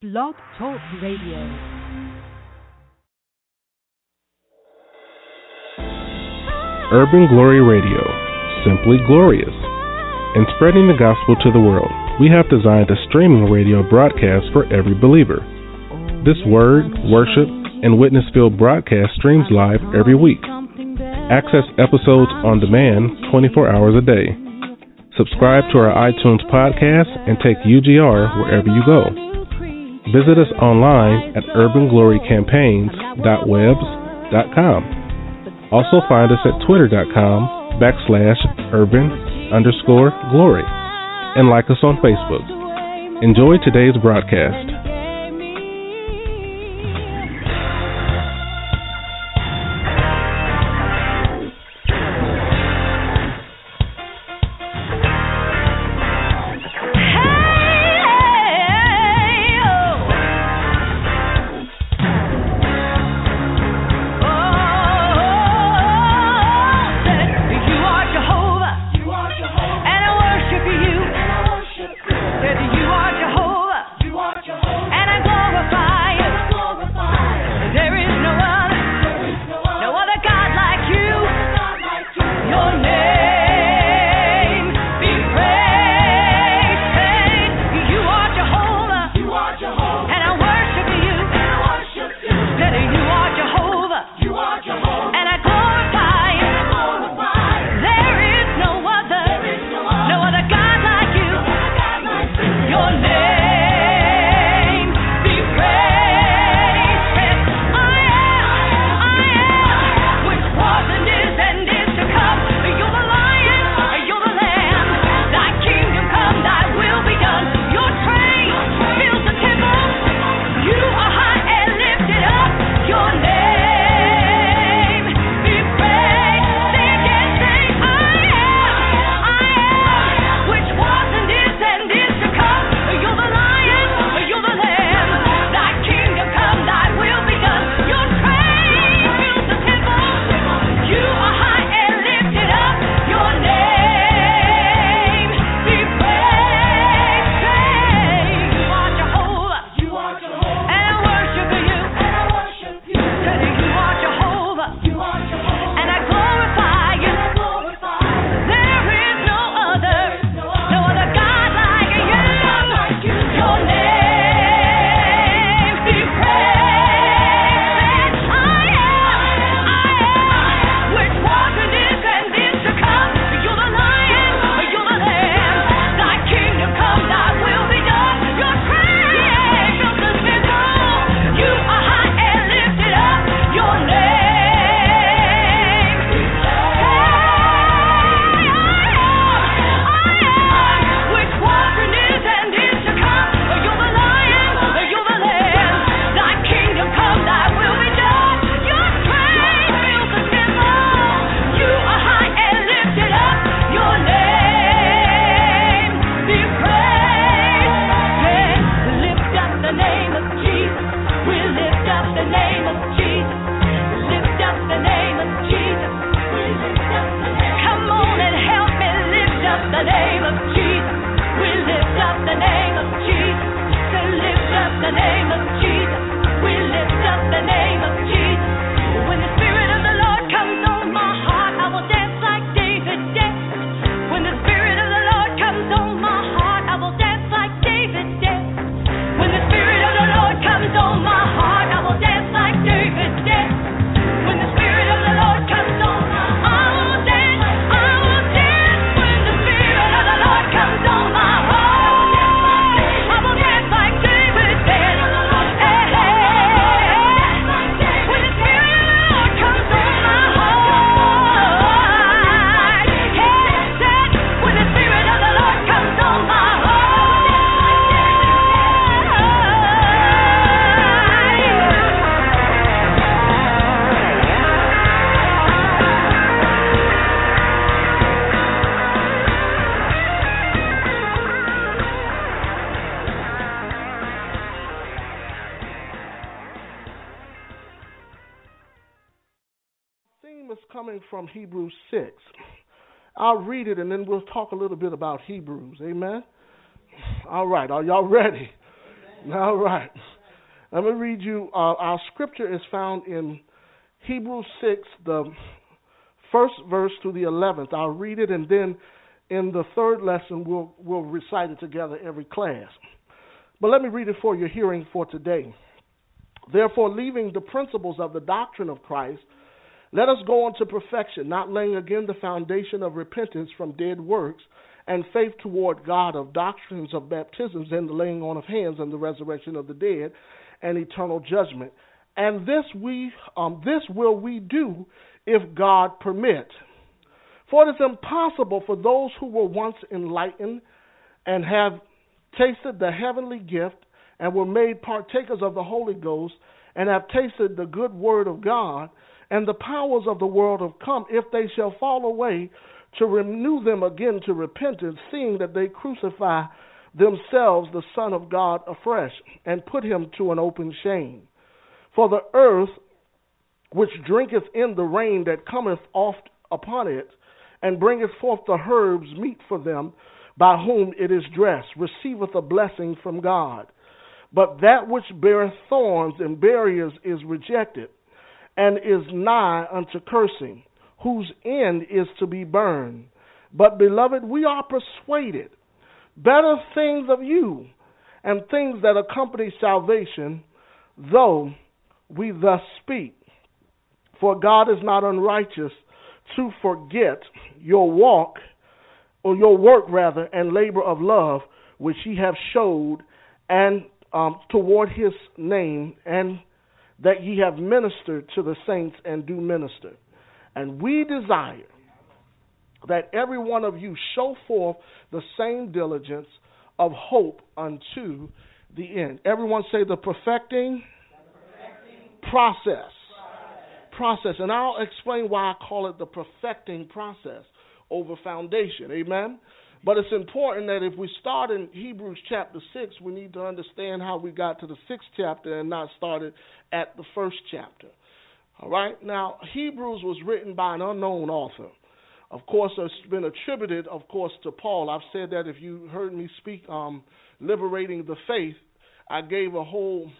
Blog Talk Radio. Urban Glory Radio, simply glorious. In spreading the gospel to the world, we have designed a streaming radio broadcast for every believer. This word, worship, and witness filled broadcast streams live every week. Access episodes on demand 24 hours a day. Subscribe to our iTunes podcast and take UGR wherever you go. Visit us online at urbanglorycampaigns.webs.com. Also find us at twitter.com backslash urban underscore glory and like us on Facebook. Enjoy today's broadcast. From Hebrews 6. I'll read it and then we'll talk a little bit about Hebrews. Amen. All right, are y'all ready? All right. Let me read you. Uh, our scripture is found in Hebrews 6, the first verse to the 11th. I'll read it, and then in the third lesson, we'll, we'll recite it together every class. But let me read it for your hearing for today. Therefore, leaving the principles of the doctrine of Christ, let us go on to perfection, not laying again the foundation of repentance from dead works and faith toward God of doctrines of baptisms and the laying on of hands and the resurrection of the dead and eternal judgment. And this we um, this will we do if God permit. For it is impossible for those who were once enlightened and have tasted the heavenly gift and were made partakers of the Holy Ghost and have tasted the good word of God and the powers of the world have come, if they shall fall away, to renew them again to repentance, seeing that they crucify themselves the Son of God afresh, and put him to an open shame. For the earth, which drinketh in the rain that cometh oft upon it, and bringeth forth the herbs meet for them, by whom it is dressed, receiveth a blessing from God. But that which beareth thorns and barriers is rejected, and is nigh unto cursing, whose end is to be burned. But, beloved, we are persuaded better things of you and things that accompany salvation, though we thus speak. For God is not unrighteous to forget your walk, or your work rather, and labor of love which ye have showed and um, toward his name, and that ye have ministered to the saints and do minister. And we desire that every one of you show forth the same diligence of hope unto the end. Everyone say the perfecting, process. Process. And I'll explain why I call it the perfecting process over foundation. Amen. But it's important that if we start in Hebrews chapter 6, we need to understand how we got to the sixth chapter and not started at the first chapter. All right? Now, Hebrews was written by an unknown author. Of course, it's been attributed, of course, to Paul. I've said that if you heard me speak um, liberating the faith, I gave a whole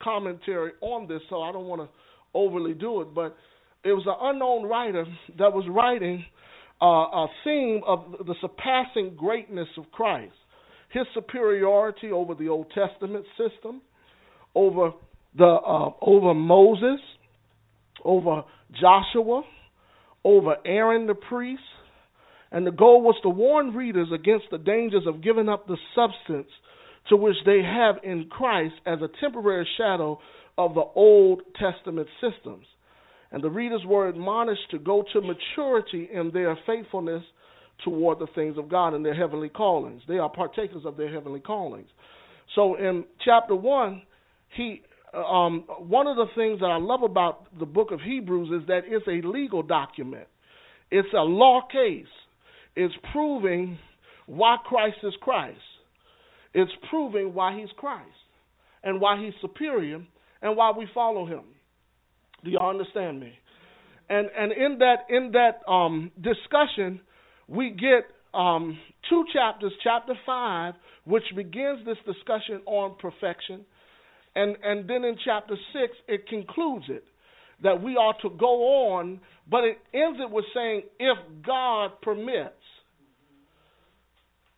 commentary on this, so I don't want to overly do it. But it was an unknown writer that was writing uh, a theme of the surpassing greatness of Christ, his superiority over the Old Testament system, over the uh, over Moses, over Joshua, over Aaron the priest, and the goal was to warn readers against the dangers of giving up the substance to which they have in Christ as a temporary shadow of the Old Testament systems and the readers were admonished to go to maturity in their faithfulness toward the things of God and their heavenly callings. They are partakers of their heavenly callings. So in chapter one, he um, one of the things that I love about the book of Hebrews is that it's a legal document. It's a law case. It's proving why Christ is Christ. It's proving why he's Christ and why he's superior and why we follow him. Do y'all understand me? And and in that in that um, discussion, we get um, two chapters. Chapter five, which begins this discussion on perfection, and and then in chapter six, it concludes it that we are to go on, but it ends it with saying, if God permits.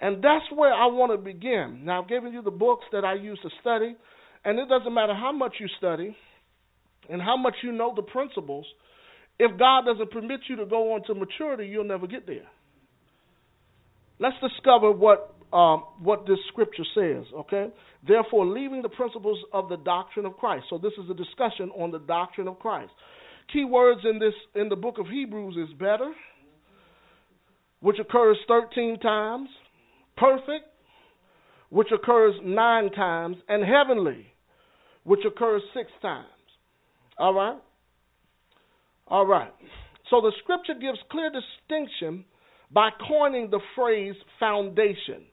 And that's where I want to begin. Now, I've given you the books that I use to study, and it doesn't matter how much you study, and how much you know the principles, if God doesn't permit you to go on to maturity, you'll never get there. Let's discover what um, what this scripture says. Okay, therefore, leaving the principles of the doctrine of Christ. So this is a discussion on the doctrine of Christ. Key words in this in the book of Hebrews is better, which occurs thirteen times, perfect, which occurs nine times, and heavenly, which occurs six times. All right? All right. So the scripture gives clear distinction by coining the phrase foundation.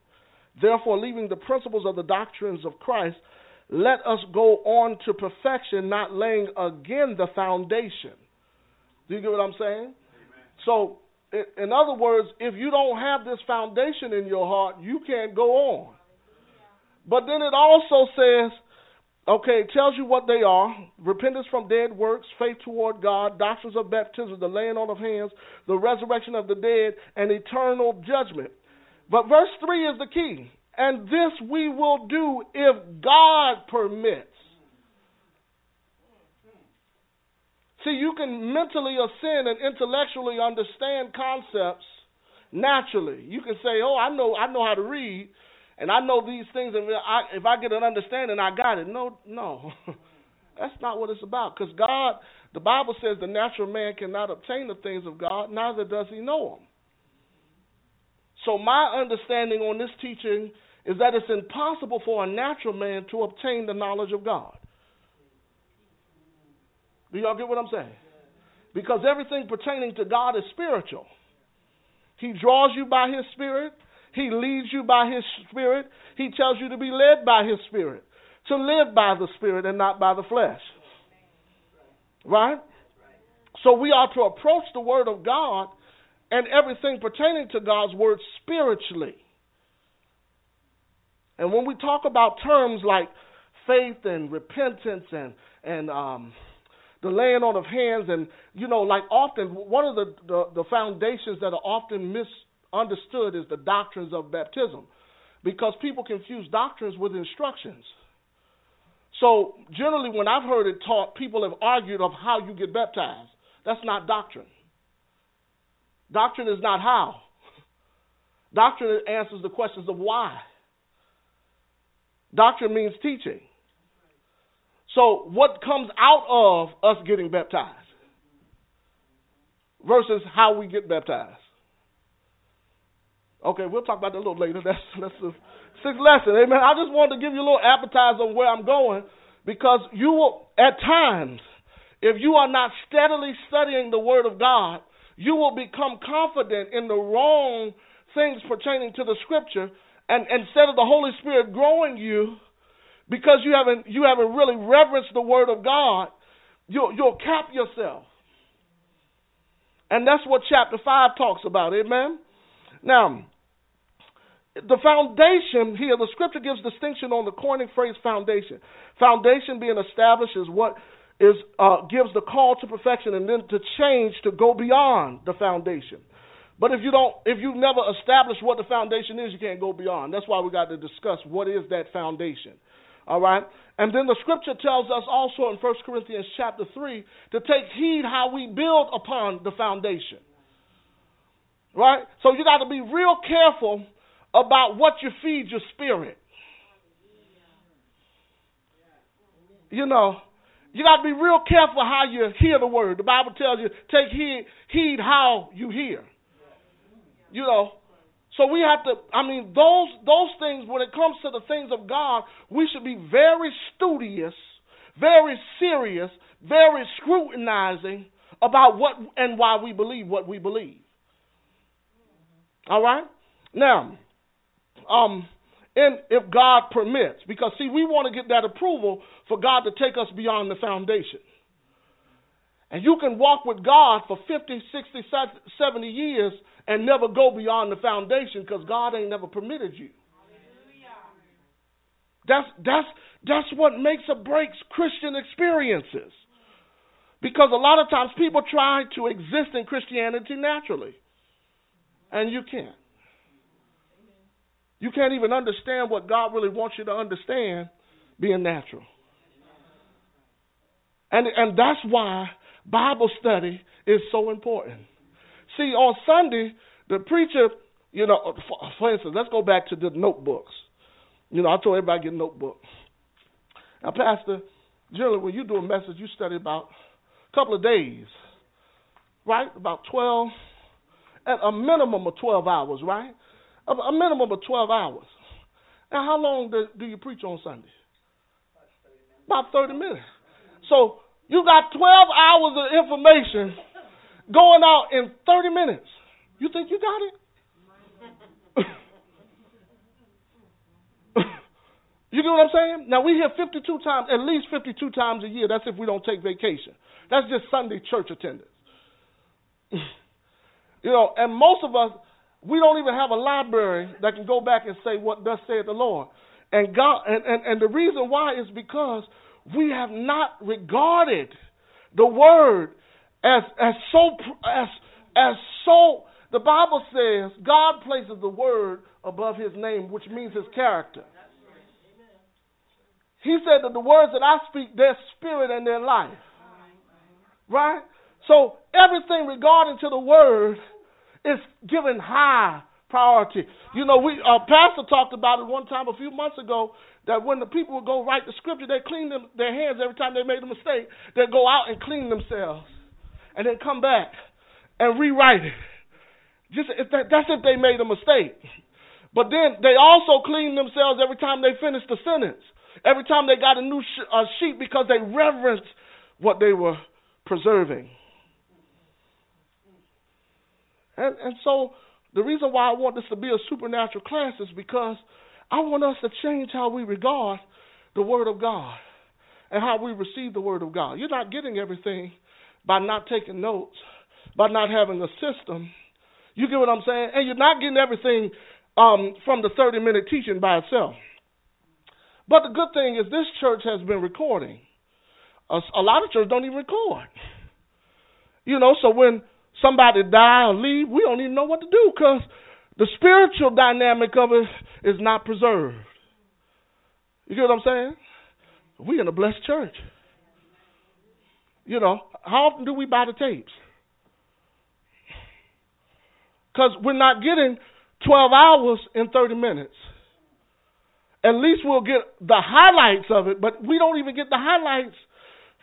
Therefore, leaving the principles of the doctrines of Christ, let us go on to perfection, not laying again the foundation. Do you get what I'm saying? Amen. So, in other words, if you don't have this foundation in your heart, you can't go on. But then it also says, okay, it tells you what they are repentance from dead works, faith toward God, doctrines of baptism, the laying on of hands, the resurrection of the dead, and eternal judgment. But verse 3 is the key. And this we will do if God permits. See, you can mentally ascend and intellectually understand concepts naturally. You can say, "Oh, I know, I know how to read, and I know these things, and I, if I get an understanding, I got it." No, no, that's not what it's about. Because God, the Bible says, the natural man cannot obtain the things of God, neither does he know them. So my understanding on this teaching is that it's impossible for a natural man to obtain the knowledge of God. Do y'all get what I'm saying? Because everything pertaining to God is spiritual. He draws you by His Spirit. He leads you by His Spirit. He tells you to be led by His Spirit, to live by the Spirit and not by the flesh. Right? So we are to approach the Word of God and everything pertaining to God's Word spiritually. And when we talk about terms like faith and repentance and and um, the laying on of hands, and you know, like often one of the, the, the foundations that are often misunderstood is the doctrines of baptism, because people confuse doctrines with instructions. So generally, when I've heard it taught, people have argued of how you get baptized. That's not doctrine. Doctrine is not how. Doctrine answers the questions of why. Doctrine means teaching. So, what comes out of us getting baptized versus how we get baptized? Okay, we'll talk about that a little later. That's that's the sixth lesson. Amen. I just wanted to give you a little appetizer of where I'm going because you will, at times, if you are not steadily studying the Word of God, you will become confident in the wrong things pertaining to the Scripture, and instead of the Holy Spirit growing you, because you haven't you haven't really reverenced the word of God, you'll you'll cap yourself. And that's what chapter five talks about, amen. Now, the foundation here, the scripture gives distinction on the coining phrase foundation. Foundation being established is what is uh, gives the call to perfection and then to change to go beyond the foundation. But if you don't, if you never establish what the foundation is, you can't go beyond. That's why we got to discuss what is that foundation. All right? And then the scripture tells us also in 1 Corinthians chapter 3 to take heed how we build upon the foundation. Right? So you got to be real careful about what you feed your spirit. You know, you got to be real careful how you hear the word. The Bible tells you take heed, heed how you hear. You know, so we have to I mean those those things when it comes to the things of God, we should be very studious, very serious, very scrutinizing about what and why we believe what we believe. All right? Now, um and if God permits, because see, we want to get that approval for God to take us beyond the foundation. And you can walk with God for 50, 60, 70 years and never go beyond the foundation because God ain't never permitted you. That's that's that's what makes or breaks Christian experiences. Because a lot of times people try to exist in Christianity naturally. And you can't. You can't even understand what God really wants you to understand being natural. And and that's why Bible study is so important. See, on Sunday, the preacher, you know, for, for instance, let's go back to the notebooks. You know, I told everybody get a notebook. Now, Pastor, generally when you do a message, you study about a couple of days, right? About 12, at a minimum of 12 hours, right? A, a minimum of 12 hours. Now, how long do, do you preach on Sunday? About 30 minutes. So, you got 12 hours of information going out in 30 minutes. You think you got it? you get what I'm saying? Now we hear 52 times, at least 52 times a year. That's if we don't take vacation. That's just Sunday church attendance. you know, and most of us, we don't even have a library that can go back and say what thus saith the Lord. And God and, and, and the reason why is because we have not regarded the word as as so as as so the Bible says God places the word above his name, which means his character. He said that the words that I speak, they're spirit and they're life. Right? So everything regarding to the word is given high priority. You know, we uh, pastor talked about it one time a few months ago that when the people would go write the scripture, they clean them, their hands every time they made a mistake. They'd go out and clean themselves, and then come back and rewrite it. Just if that, that's if they made a mistake. But then they also clean themselves every time they finish the sentence. Every time they got a new sh- uh, sheet because they reverenced what they were preserving. And, and so the reason why I want this to be a supernatural class is because I want us to change how we regard the Word of God and how we receive the Word of God. You're not getting everything by not taking notes, by not having a system. You get what I'm saying? And you're not getting everything um, from the 30 minute teaching by itself. But the good thing is this church has been recording. A, a lot of churches don't even record. You know, so when somebody die or leave, we don't even know what to do because the spiritual dynamic of it is not preserved. You get what I'm saying? We in a blessed church. You know, how often do we buy the tapes? Because we're not getting 12 hours in 30 minutes. At least we'll get the highlights of it, but we don't even get the highlights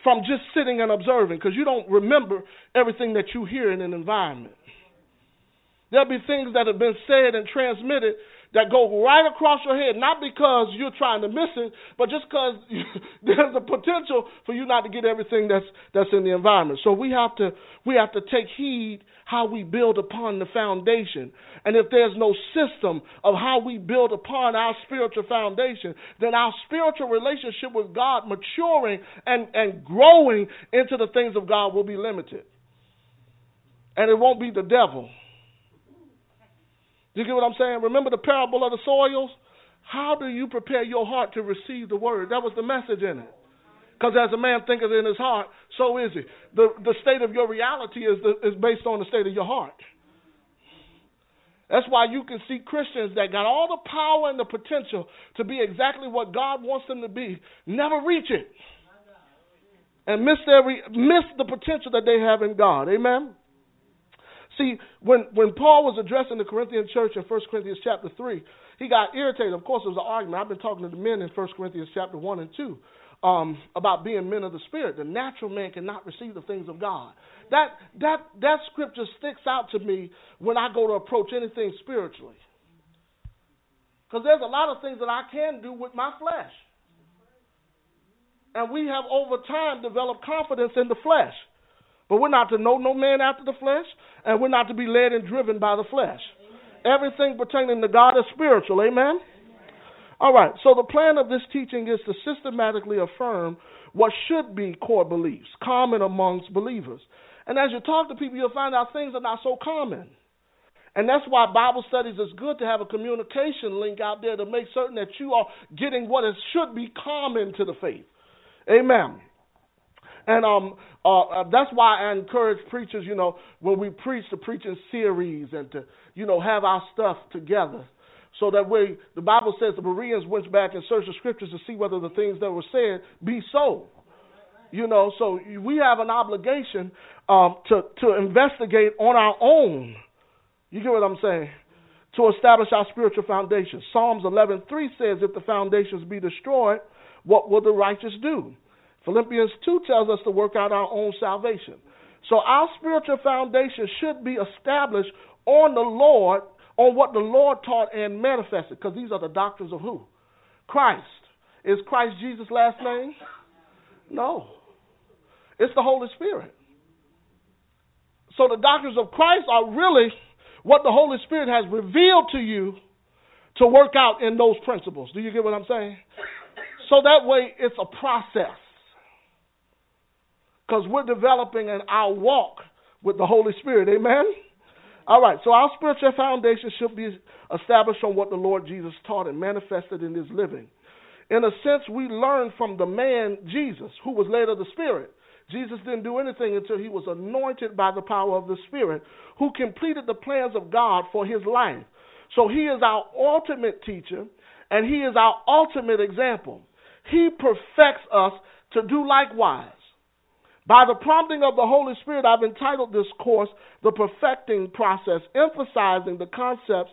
from just sitting and observing because you don't remember everything that you hear in an environment. There'll be things that have been said and transmitted that go right across your head, not because you're trying to miss it, but just because there's a potential for you not to get everything that's that's in the environment. So we have to we have to take heed how we build upon the foundation. And if there's no system of how we build upon our spiritual foundation, then our spiritual relationship with God maturing and, and growing into the things of God will be limited. And it won't be the devil. You get what I'm saying? Remember the parable of the soils? How do you prepare your heart to receive the word? That was the message in it. Because as a man thinketh in his heart, so is he. The, the state of your reality is, the, is based on the state of your heart. That's why you can see Christians that got all the power and the potential to be exactly what God wants them to be, never reach it. And miss, every, miss the potential that they have in God. Amen? See, when, when Paul was addressing the Corinthian church in 1 Corinthians chapter 3, he got irritated. Of course, it was an argument. I've been talking to the men in 1 Corinthians chapter 1 and 2 um, about being men of the spirit. The natural man cannot receive the things of God. That that that scripture sticks out to me when I go to approach anything spiritually. Because there's a lot of things that I can do with my flesh. And we have over time developed confidence in the flesh. But we're not to know no man after the flesh, and we're not to be led and driven by the flesh. Everything pertaining to God is spiritual. Amen? All right, so the plan of this teaching is to systematically affirm what should be core beliefs, common amongst believers. And as you talk to people, you'll find out things are not so common. And that's why Bible studies is good to have a communication link out there to make certain that you are getting what is, should be common to the faith. Amen. And um, uh, uh, that's why I encourage preachers, you know, when we preach, to preach in series and to, you know, have our stuff together. So that way, the Bible says the Bereans went back and searched the scriptures to see whether the things that were said be so. You know, so we have an obligation um, to to investigate on our own. You get what I'm saying? To establish our spiritual foundation. Psalms 11:3 says, "If the foundations be destroyed, what will the righteous do?" Philippians 2 tells us to work out our own salvation. So our spiritual foundation should be established on the Lord on what the Lord taught and manifested, because these are the doctrines of who? Christ. Is Christ Jesus' last name? No. It's the Holy Spirit. So the doctrines of Christ are really what the Holy Spirit has revealed to you to work out in those principles. Do you get what I'm saying? So that way it's a process. Because we're developing in our walk with the Holy Spirit. Amen? All right, so our spiritual foundation should be established on what the Lord Jesus taught and manifested in his living. In a sense, we learn from the man Jesus, who was led of the Spirit. Jesus didn't do anything until he was anointed by the power of the Spirit, who completed the plans of God for his life. So he is our ultimate teacher, and he is our ultimate example. He perfects us to do likewise. By the prompting of the Holy Spirit, I've entitled this course The Perfecting Process, emphasizing the concepts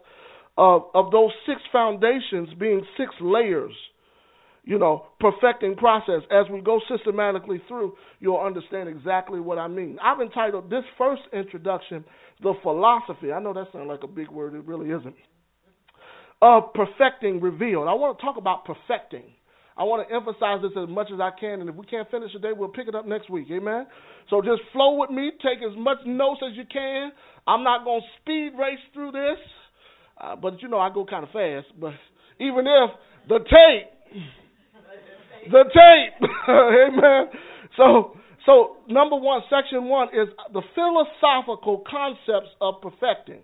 of, of those six foundations being six layers, you know, perfecting process. As we go systematically through, you'll understand exactly what I mean. I've entitled this first introduction, The Philosophy. I know that sounds like a big word, it really isn't. Of perfecting revealed. I want to talk about perfecting. I want to emphasize this as much as I can, and if we can't finish today, we'll pick it up next week. Amen. So just flow with me. Take as much notes as you can. I'm not going to speed race through this, uh, but you know I go kind of fast. But even if the tape, the tape, amen. So so number one, section one is the philosophical concepts of perfecting.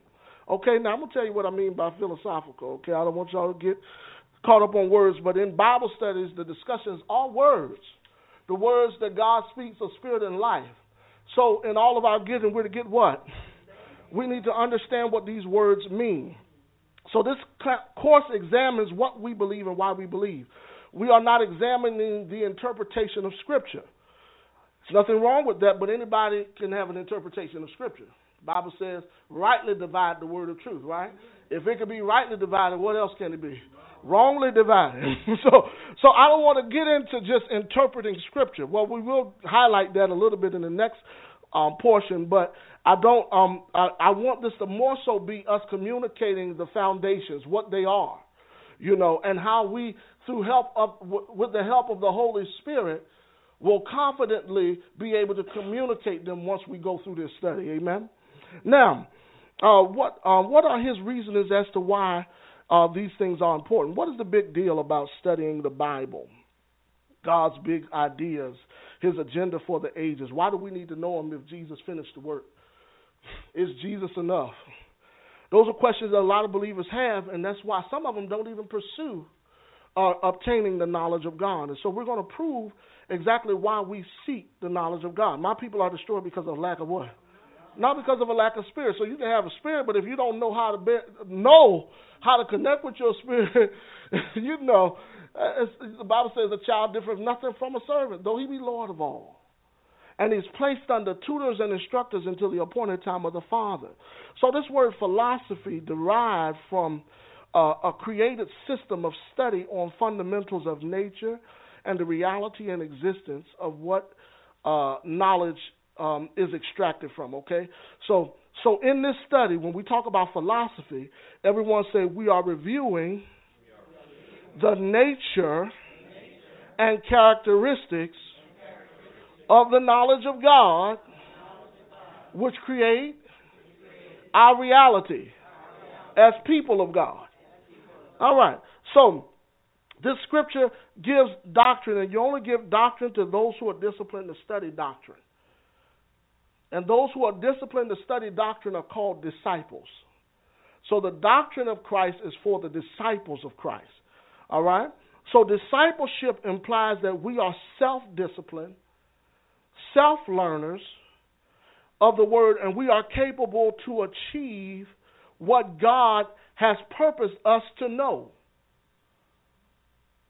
Okay, now I'm gonna tell you what I mean by philosophical. Okay, I don't want y'all to get caught up on words, but in Bible studies, the discussions are words. The words that God speaks are spirit and life. So, in all of our giving, we're to get what? We need to understand what these words mean. So, this course examines what we believe and why we believe. We are not examining the interpretation of Scripture. There's nothing wrong with that, but anybody can have an interpretation of Scripture. The Bible says, rightly divide the word of truth, right? If it can be rightly divided, what else can it be? Wrongly divided. so, so I don't want to get into just interpreting scripture. Well, we will highlight that a little bit in the next um, portion, but I don't. Um, I, I want this to more so be us communicating the foundations, what they are, you know, and how we, through help of with the help of the Holy Spirit, will confidently be able to communicate them once we go through this study. Amen. Now, uh, what uh, what are his reasons as to why uh, these things are important. What is the big deal about studying the Bible? God's big ideas, his agenda for the ages. Why do we need to know him if Jesus finished the work? Is Jesus enough? Those are questions that a lot of believers have, and that's why some of them don't even pursue uh, obtaining the knowledge of God. And so we're going to prove exactly why we seek the knowledge of God. My people are destroyed because of lack of what? Not because of a lack of spirit. So you can have a spirit, but if you don't know how to be, know how to connect with your spirit, you know, the Bible says a child differeth nothing from a servant, though he be Lord of all. And he's placed under tutors and instructors until the appointed time of the Father. So this word philosophy derived from uh, a created system of study on fundamentals of nature and the reality and existence of what uh, knowledge um, is extracted from. Okay, so so in this study, when we talk about philosophy, everyone say we are reviewing the nature and characteristics of the knowledge of God, which create our reality as people of God. All right. So this scripture gives doctrine, and you only give doctrine to those who are disciplined to study doctrine. And those who are disciplined to study doctrine are called disciples. So the doctrine of Christ is for the disciples of Christ. All right? So discipleship implies that we are self disciplined, self learners of the word, and we are capable to achieve what God has purposed us to know.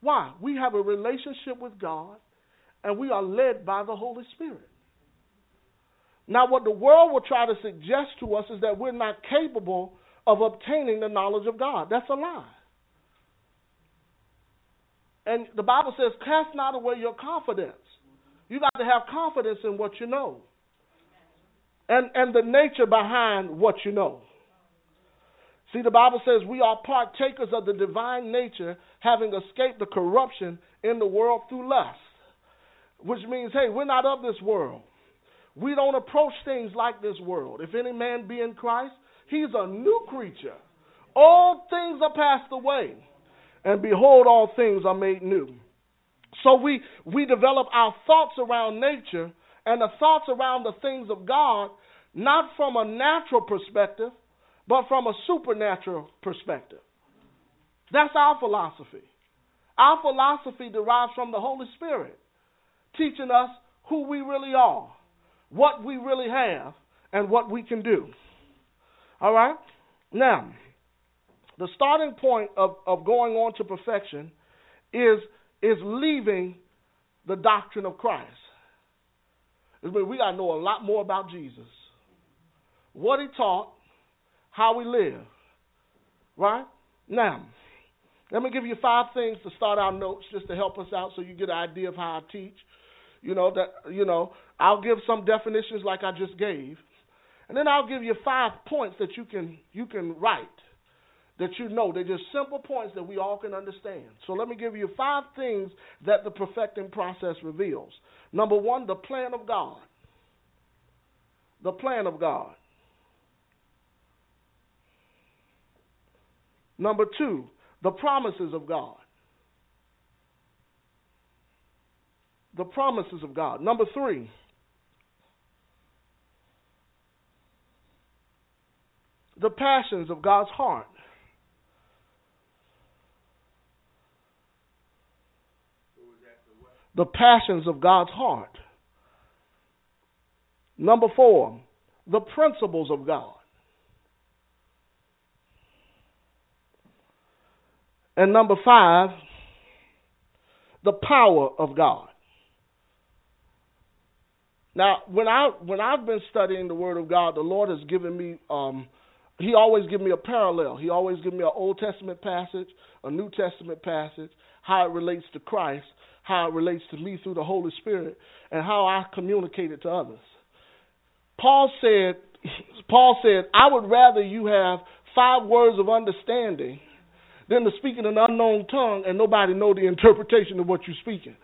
Why? We have a relationship with God and we are led by the Holy Spirit. Now, what the world will try to suggest to us is that we're not capable of obtaining the knowledge of God. That's a lie. And the Bible says, cast not away your confidence. You got to have confidence in what you know. And and the nature behind what you know. See, the Bible says we are partakers of the divine nature, having escaped the corruption in the world through lust. Which means, hey, we're not of this world. We don't approach things like this world. If any man be in Christ, he's a new creature. All things are passed away, and behold, all things are made new. So we, we develop our thoughts around nature and the thoughts around the things of God, not from a natural perspective, but from a supernatural perspective. That's our philosophy. Our philosophy derives from the Holy Spirit, teaching us who we really are, what we really have, and what we can do. All right? Now, the starting point of, of going on to perfection is, is leaving the doctrine of Christ. We got to know a lot more about Jesus, what he taught, how we live. Right? Now, let me give you five things to start our notes just to help us out so you get an idea of how I teach. You know that you know, I'll give some definitions like I just gave. And then I'll give you five points that you can you can write that you know. They're just simple points that we all can understand. So let me give you five things that the perfecting process reveals. Number one, the plan of God. The plan of God. Number two, the promises of God. The promises of God. Number three, the passions of God's heart. The passions of God's heart. Number four, the principles of God. And number five, the power of God. Now, when I when I've been studying the Word of God, the Lord has given me um, he always give me a parallel. He always give me an Old Testament passage, a New Testament passage, how it relates to Christ, how it relates to me through the Holy Spirit, and how I communicate it to others. Paul said, Paul said, I would rather you have five words of understanding than to speak in an unknown tongue and nobody know the interpretation of what you're speaking.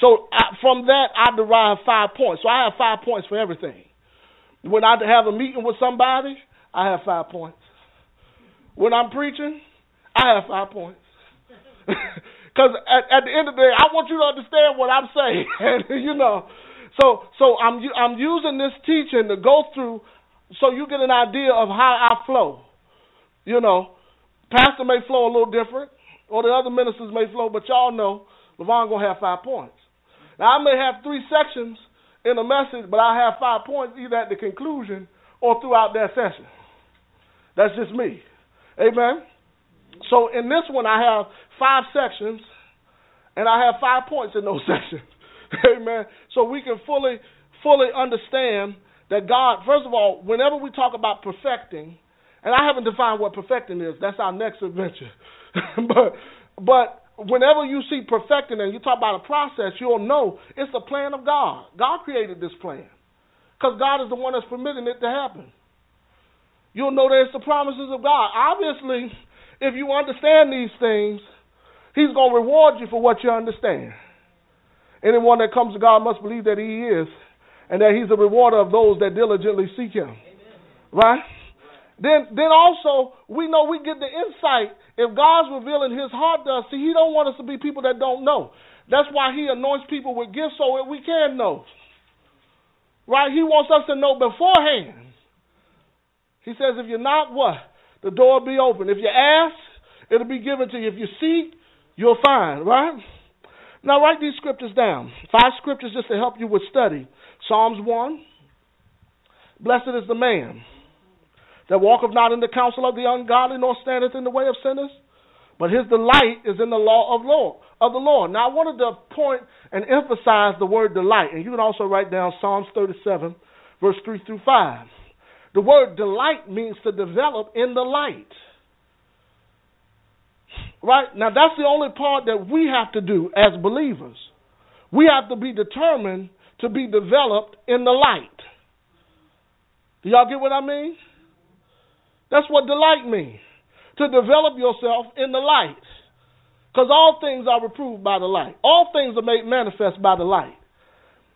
So I, from that, I derive five points. So I have five points for everything. When I have a meeting with somebody, I have five points. When I'm preaching, I have five points. Because at, at the end of the day, I want you to understand what I'm saying. you know, so so I'm I'm using this teaching to go through, so you get an idea of how I flow. You know, pastor may flow a little different, or the other ministers may flow, but y'all know Levon gonna have five points. Now I may have three sections in a message, but I have five points either at the conclusion or throughout that session. That's just me. Amen. So in this one, I have five sections, and I have five points in those sections. Amen. So we can fully, fully understand that God. First of all, whenever we talk about perfecting, and I haven't defined what perfecting is. That's our next adventure. but, but whenever you see perfecting and you talk about a process, you'll know it's the plan of God. God created this plan because God is the one that's permitting it to happen you'll know that it's the promises of God. Obviously, if you understand these things, He's going to reward you for what you understand. Anyone that comes to God must believe that He is, and that He's a rewarder of those that diligently seek Him. Amen. Right? Then, then also we know we get the insight. If God's revealing His heart to us, see, He don't want us to be people that don't know. That's why He anoints people with gifts so that we can know. Right? He wants us to know beforehand. He says, if you're not, what? The door will be open. If you ask, it'll be given to you. If you seek, you'll find, right? Now write these scriptures down. Five scriptures just to help you with study. Psalms 1. Blessed is the man that walketh not in the counsel of the ungodly, nor standeth in the way of sinners, but his delight is in the law of Lord of the Lord. Now I wanted to point and emphasize the word delight, and you can also write down Psalms 37, verse 3 through 5. The word delight means to develop in the light. Right? Now, that's the only part that we have to do as believers. We have to be determined to be developed in the light. Do y'all get what I mean? That's what delight means. To develop yourself in the light. Because all things are reproved by the light. All things are made manifest by the light.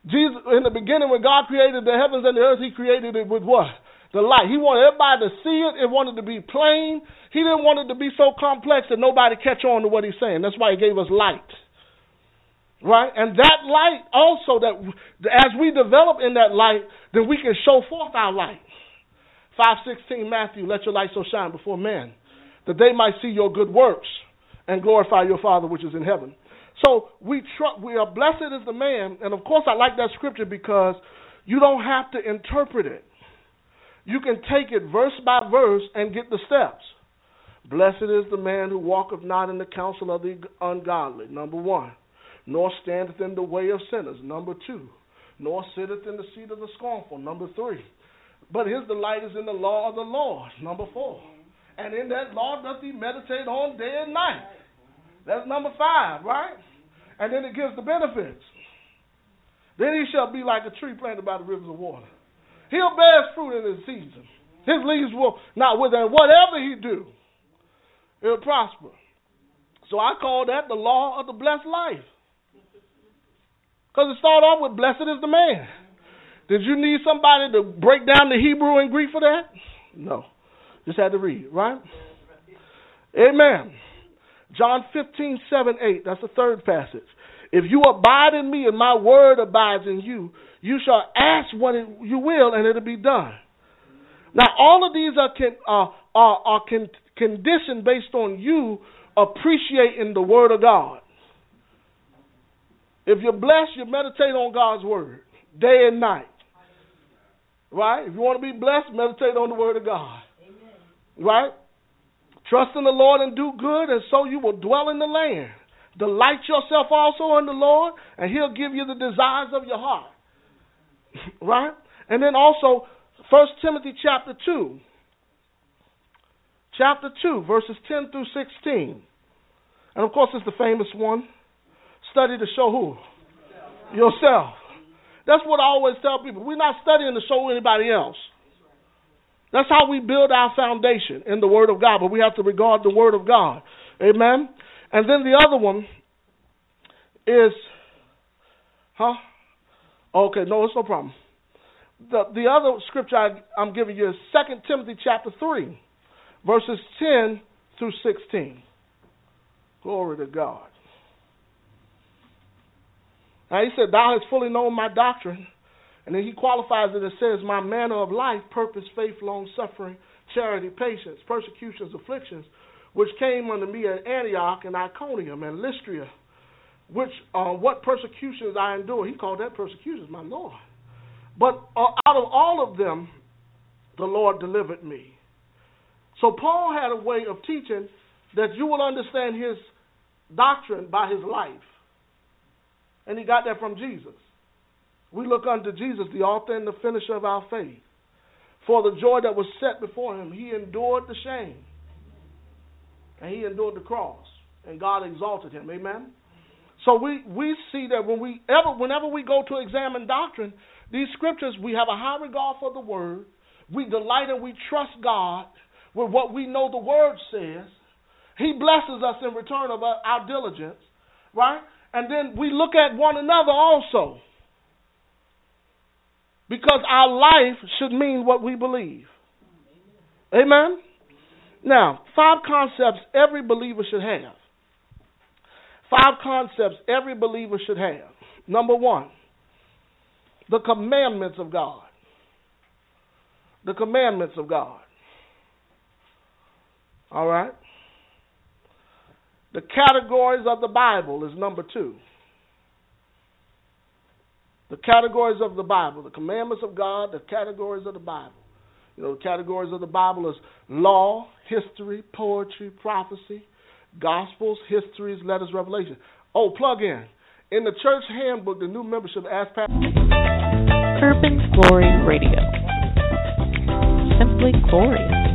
Jesus, in the beginning, when God created the heavens and the earth, He created it with what? the light. He wanted everybody to see it. It wanted to be plain. He didn't want it to be so complex that nobody catch on to what he's saying. That's why he gave us light. Right? And that light also that as we develop in that light, then we can show forth our light. 5:16 Matthew, let your light so shine before men that they might see your good works and glorify your Father which is in heaven. So we tr- we are blessed is the man, and of course I like that scripture because you don't have to interpret it. You can take it verse by verse and get the steps. Blessed is the man who walketh not in the counsel of the ungodly, number one, nor standeth in the way of sinners, number two, nor sitteth in the seat of the scornful, number three. But his delight is in the law of the Lord, number four. And in that law doth he meditate on day and night. That's number five, right? And then it gives the benefits. Then he shall be like a tree planted by the rivers of water. He'll bear fruit in his season. His leaves will not wither. And whatever he do, it'll prosper. So I call that the law of the blessed life. Because it started off with blessed is the man. Did you need somebody to break down the Hebrew and Greek for that? No. Just had to read, right? Amen. John 15, 7, 8. That's the third passage. If you abide in me and my word abides in you, you shall ask what it, you will and it'll be done. Now, all of these are, can, uh, are, are con- conditioned based on you appreciating the word of God. If you're blessed, you meditate on God's word day and night. Right? If you want to be blessed, meditate on the word of God. Amen. Right? Trust in the Lord and do good, and so you will dwell in the land. Delight yourself also in the Lord, and He'll give you the desires of your heart. right? And then also, First Timothy chapter 2. Chapter 2, verses 10 through 16. And of course, it's the famous one. Study to show who? Yourself. That's what I always tell people. We're not studying to show anybody else. That's how we build our foundation in the Word of God, but we have to regard the Word of God. Amen? And then the other one is, huh? Okay, no, it's no problem. The, the other scripture I, I'm giving you is 2 Timothy chapter 3, verses 10 through 16. Glory to God. Now he said, Thou hast fully known my doctrine and then he qualifies it and says, My manner of life, purpose, faith, long suffering, charity, patience, persecutions, afflictions, which came unto me at Antioch and Iconium and Lystra, which uh, what persecutions I endure. He called that persecutions, my Lord. But uh, out of all of them, the Lord delivered me. So Paul had a way of teaching that you will understand his doctrine by his life. And he got that from Jesus. We look unto Jesus, the author and the finisher of our faith. For the joy that was set before him, he endured the shame. And he endured the cross. And God exalted him. Amen. So we, we see that when we ever whenever we go to examine doctrine, these scriptures we have a high regard for the word. We delight and we trust God with what we know the word says. He blesses us in return of our, our diligence, right? And then we look at one another also. Because our life should mean what we believe. Amen? Now, five concepts every believer should have. Five concepts every believer should have. Number one, the commandments of God. The commandments of God. All right? The categories of the Bible is number two the categories of the Bible, the commandments of God, the categories of the Bible. You know, the categories of the Bible is law, history, poetry, prophecy, gospels, histories, letters, revelation. Oh, plug in. In the church handbook, the new membership asked Pastor. Urban Glory Radio. Simply glorious.